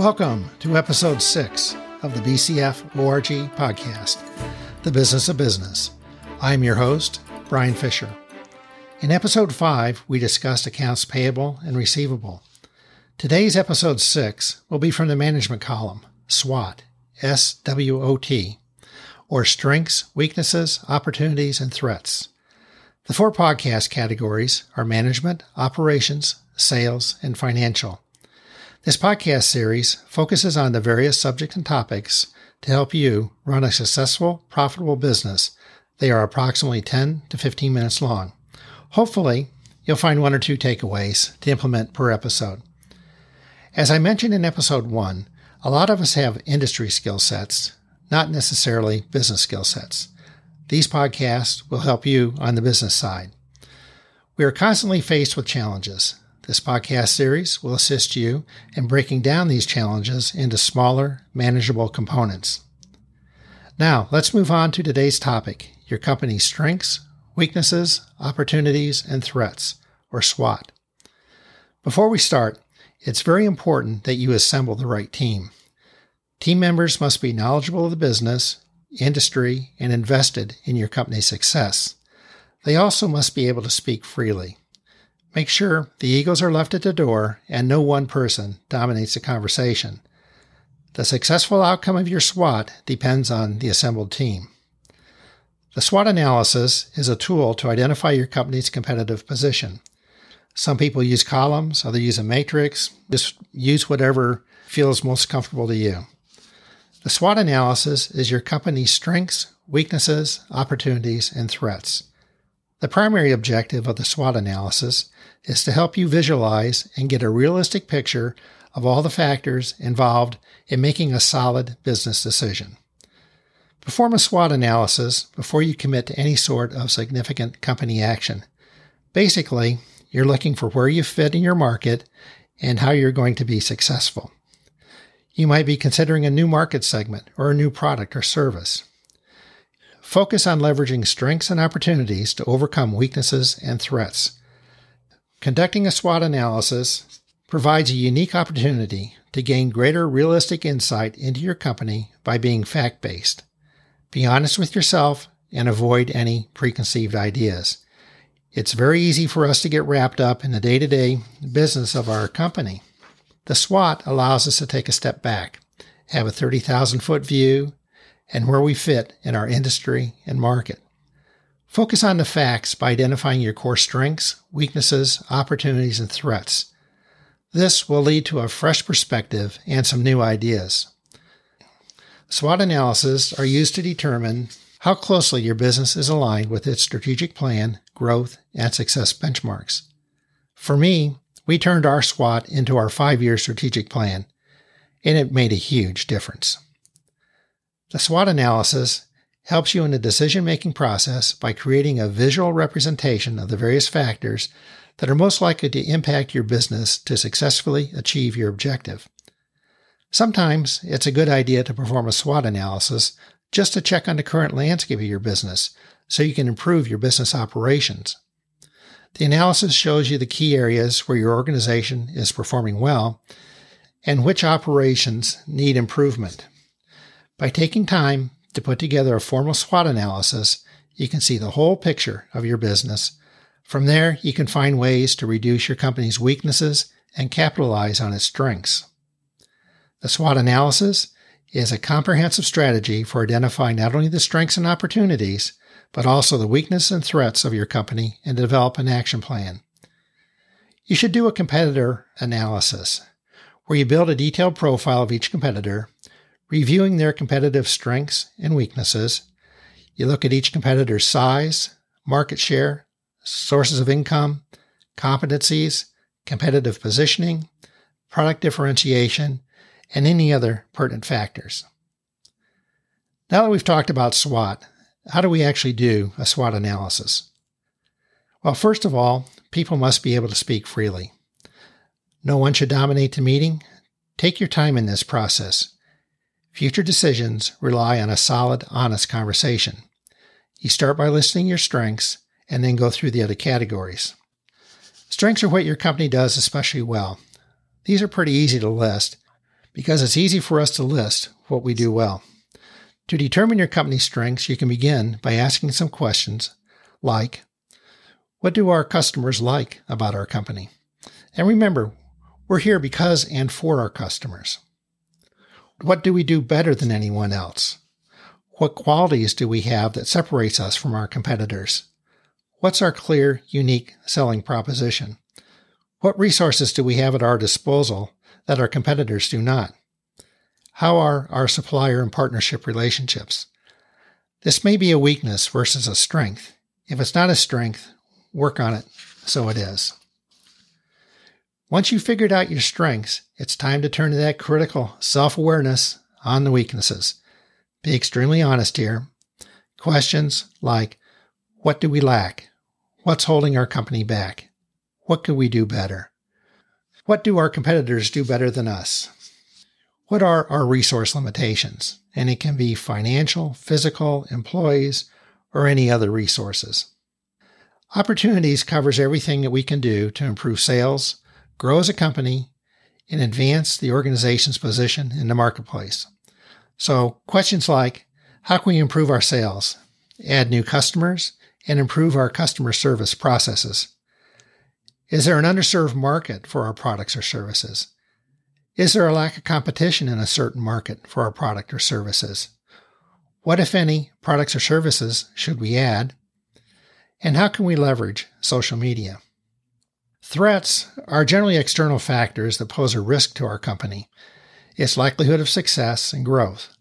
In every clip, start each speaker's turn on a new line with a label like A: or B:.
A: Welcome to episode six of the BCF ORG podcast, The Business of Business. I'm your host, Brian Fisher. In episode five, we discussed accounts payable and receivable. Today's episode six will be from the management column, SWOT, S W O T, or Strengths, Weaknesses, Opportunities, and Threats. The four podcast categories are management, operations, sales, and financial. This podcast series focuses on the various subjects and topics to help you run a successful, profitable business. They are approximately 10 to 15 minutes long. Hopefully, you'll find one or two takeaways to implement per episode. As I mentioned in episode 1, a lot of us have industry skill sets, not necessarily business skill sets. These podcasts will help you on the business side. We are constantly faced with challenges. This podcast series will assist you in breaking down these challenges into smaller, manageable components. Now, let's move on to today's topic your company's strengths, weaknesses, opportunities, and threats, or SWOT. Before we start, it's very important that you assemble the right team. Team members must be knowledgeable of the business, industry, and invested in your company's success. They also must be able to speak freely. Make sure the egos are left at the door and no one person dominates the conversation. The successful outcome of your SWOT depends on the assembled team. The SWOT analysis is a tool to identify your company's competitive position. Some people use columns, others use a matrix. Just use whatever feels most comfortable to you. The SWOT analysis is your company's strengths, weaknesses, opportunities, and threats. The primary objective of the SWOT analysis is to help you visualize and get a realistic picture of all the factors involved in making a solid business decision. Perform a SWOT analysis before you commit to any sort of significant company action. Basically, you're looking for where you fit in your market and how you're going to be successful. You might be considering a new market segment or a new product or service. Focus on leveraging strengths and opportunities to overcome weaknesses and threats. Conducting a SWOT analysis provides a unique opportunity to gain greater realistic insight into your company by being fact based. Be honest with yourself and avoid any preconceived ideas. It's very easy for us to get wrapped up in the day to day business of our company. The SWOT allows us to take a step back, have a 30,000 foot view, and where we fit in our industry and market. Focus on the facts by identifying your core strengths, weaknesses, opportunities, and threats. This will lead to a fresh perspective and some new ideas. SWOT analysis are used to determine how closely your business is aligned with its strategic plan, growth, and success benchmarks. For me, we turned our SWOT into our five year strategic plan, and it made a huge difference. The SWOT analysis helps you in the decision making process by creating a visual representation of the various factors that are most likely to impact your business to successfully achieve your objective. Sometimes it's a good idea to perform a SWOT analysis just to check on the current landscape of your business so you can improve your business operations. The analysis shows you the key areas where your organization is performing well and which operations need improvement. By taking time to put together a formal SWOT analysis, you can see the whole picture of your business. From there, you can find ways to reduce your company's weaknesses and capitalize on its strengths. The SWOT analysis is a comprehensive strategy for identifying not only the strengths and opportunities, but also the weaknesses and threats of your company and develop an action plan. You should do a competitor analysis where you build a detailed profile of each competitor, reviewing their competitive strengths and weaknesses. You look at each competitor's size, market share, sources of income, competencies, competitive positioning, product differentiation, and any other pertinent factors. Now that we've talked about SWOT, how do we actually do a SWOT analysis? Well, first of all, people must be able to speak freely. No one should dominate the meeting. Take your time in this process. Future decisions rely on a solid, honest conversation. You start by listing your strengths and then go through the other categories. Strengths are what your company does especially well. These are pretty easy to list, because it's easy for us to list what we do well. To determine your company's strengths, you can begin by asking some questions like What do our customers like about our company? And remember, we're here because and for our customers. What do we do better than anyone else? What qualities do we have that separates us from our competitors? What's our clear, unique selling proposition? What resources do we have at our disposal that our competitors do not? How are our supplier and partnership relationships? This may be a weakness versus a strength. If it's not a strength, work on it so it is. Once you've figured out your strengths, it's time to turn to that critical self awareness on the weaknesses. Be extremely honest here. Questions like What do we lack? What's holding our company back? What could we do better? What do our competitors do better than us? What are our resource limitations? And it can be financial, physical, employees, or any other resources. Opportunities covers everything that we can do to improve sales, grow as a company, and advance the organization's position in the marketplace. So, questions like how can we improve our sales, add new customers, and improve our customer service processes? Is there an underserved market for our products or services? Is there a lack of competition in a certain market for our product or services? What, if any, products or services should we add? And how can we leverage social media? Threats are generally external factors that pose a risk to our company, its likelihood of success and growth.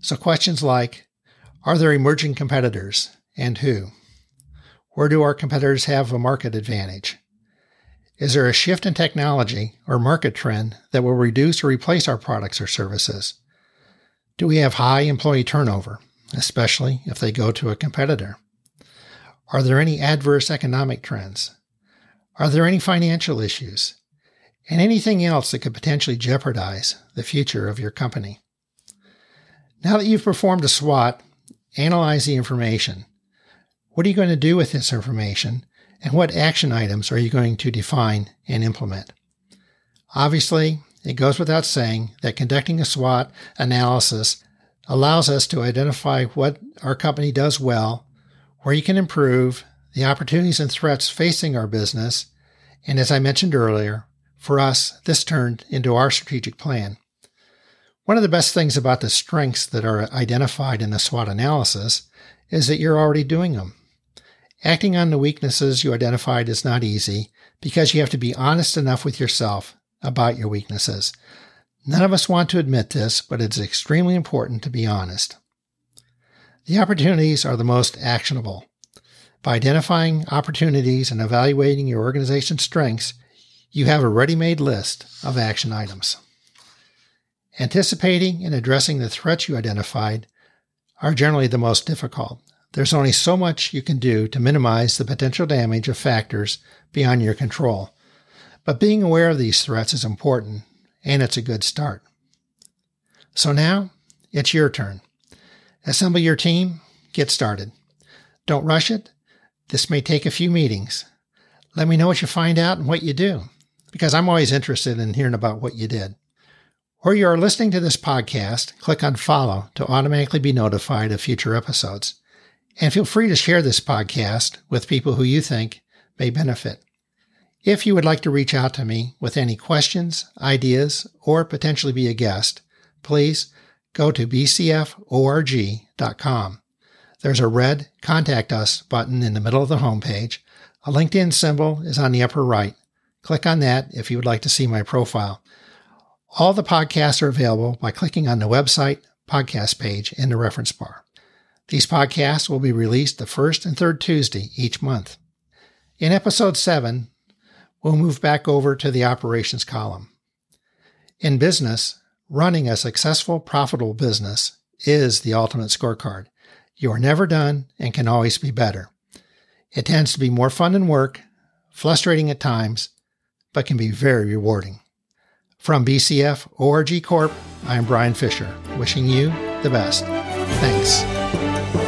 A: So, questions like Are there emerging competitors and who? Where do our competitors have a market advantage? Is there a shift in technology or market trend that will reduce or replace our products or services? Do we have high employee turnover, especially if they go to a competitor? Are there any adverse economic trends? Are there any financial issues? And anything else that could potentially jeopardize the future of your company? Now that you've performed a SWOT, analyze the information. What are you going to do with this information? and what action items are you going to define and implement? Obviously, it goes without saying that conducting a SWOT analysis allows us to identify what our company does well, where you can improve, the opportunities and threats facing our business, and as I mentioned earlier, for us, this turned into our strategic plan. One of the best things about the strengths that are identified in the SWOT analysis is that you're already doing them. Acting on the weaknesses you identified is not easy because you have to be honest enough with yourself about your weaknesses. None of us want to admit this, but it's extremely important to be honest. The opportunities are the most actionable. By identifying opportunities and evaluating your organization's strengths, you have a ready made list of action items. Anticipating and addressing the threats you identified are generally the most difficult. There's only so much you can do to minimize the potential damage of factors beyond your control. But being aware of these threats is important, and it's a good start. So now, it's your turn. Assemble your team, get started. Don't rush it. This may take a few meetings. Let me know what you find out and what you do, because I'm always interested in hearing about what you did. Where you are listening to this podcast, click on follow to automatically be notified of future episodes. And feel free to share this podcast with people who you think may benefit. If you would like to reach out to me with any questions, ideas, or potentially be a guest, please go to bcforg.com. There's a red Contact Us button in the middle of the homepage. A LinkedIn symbol is on the upper right. Click on that if you would like to see my profile. All the podcasts are available by clicking on the website podcast page in the reference bar. These podcasts will be released the first and third Tuesday each month. In episode 7, we'll move back over to the operations column. In business, running a successful, profitable business is the ultimate scorecard. You are never done and can always be better. It tends to be more fun than work, frustrating at times, but can be very rewarding. From BCF ORG Corp, I am Brian Fisher, wishing you the best. Thanks.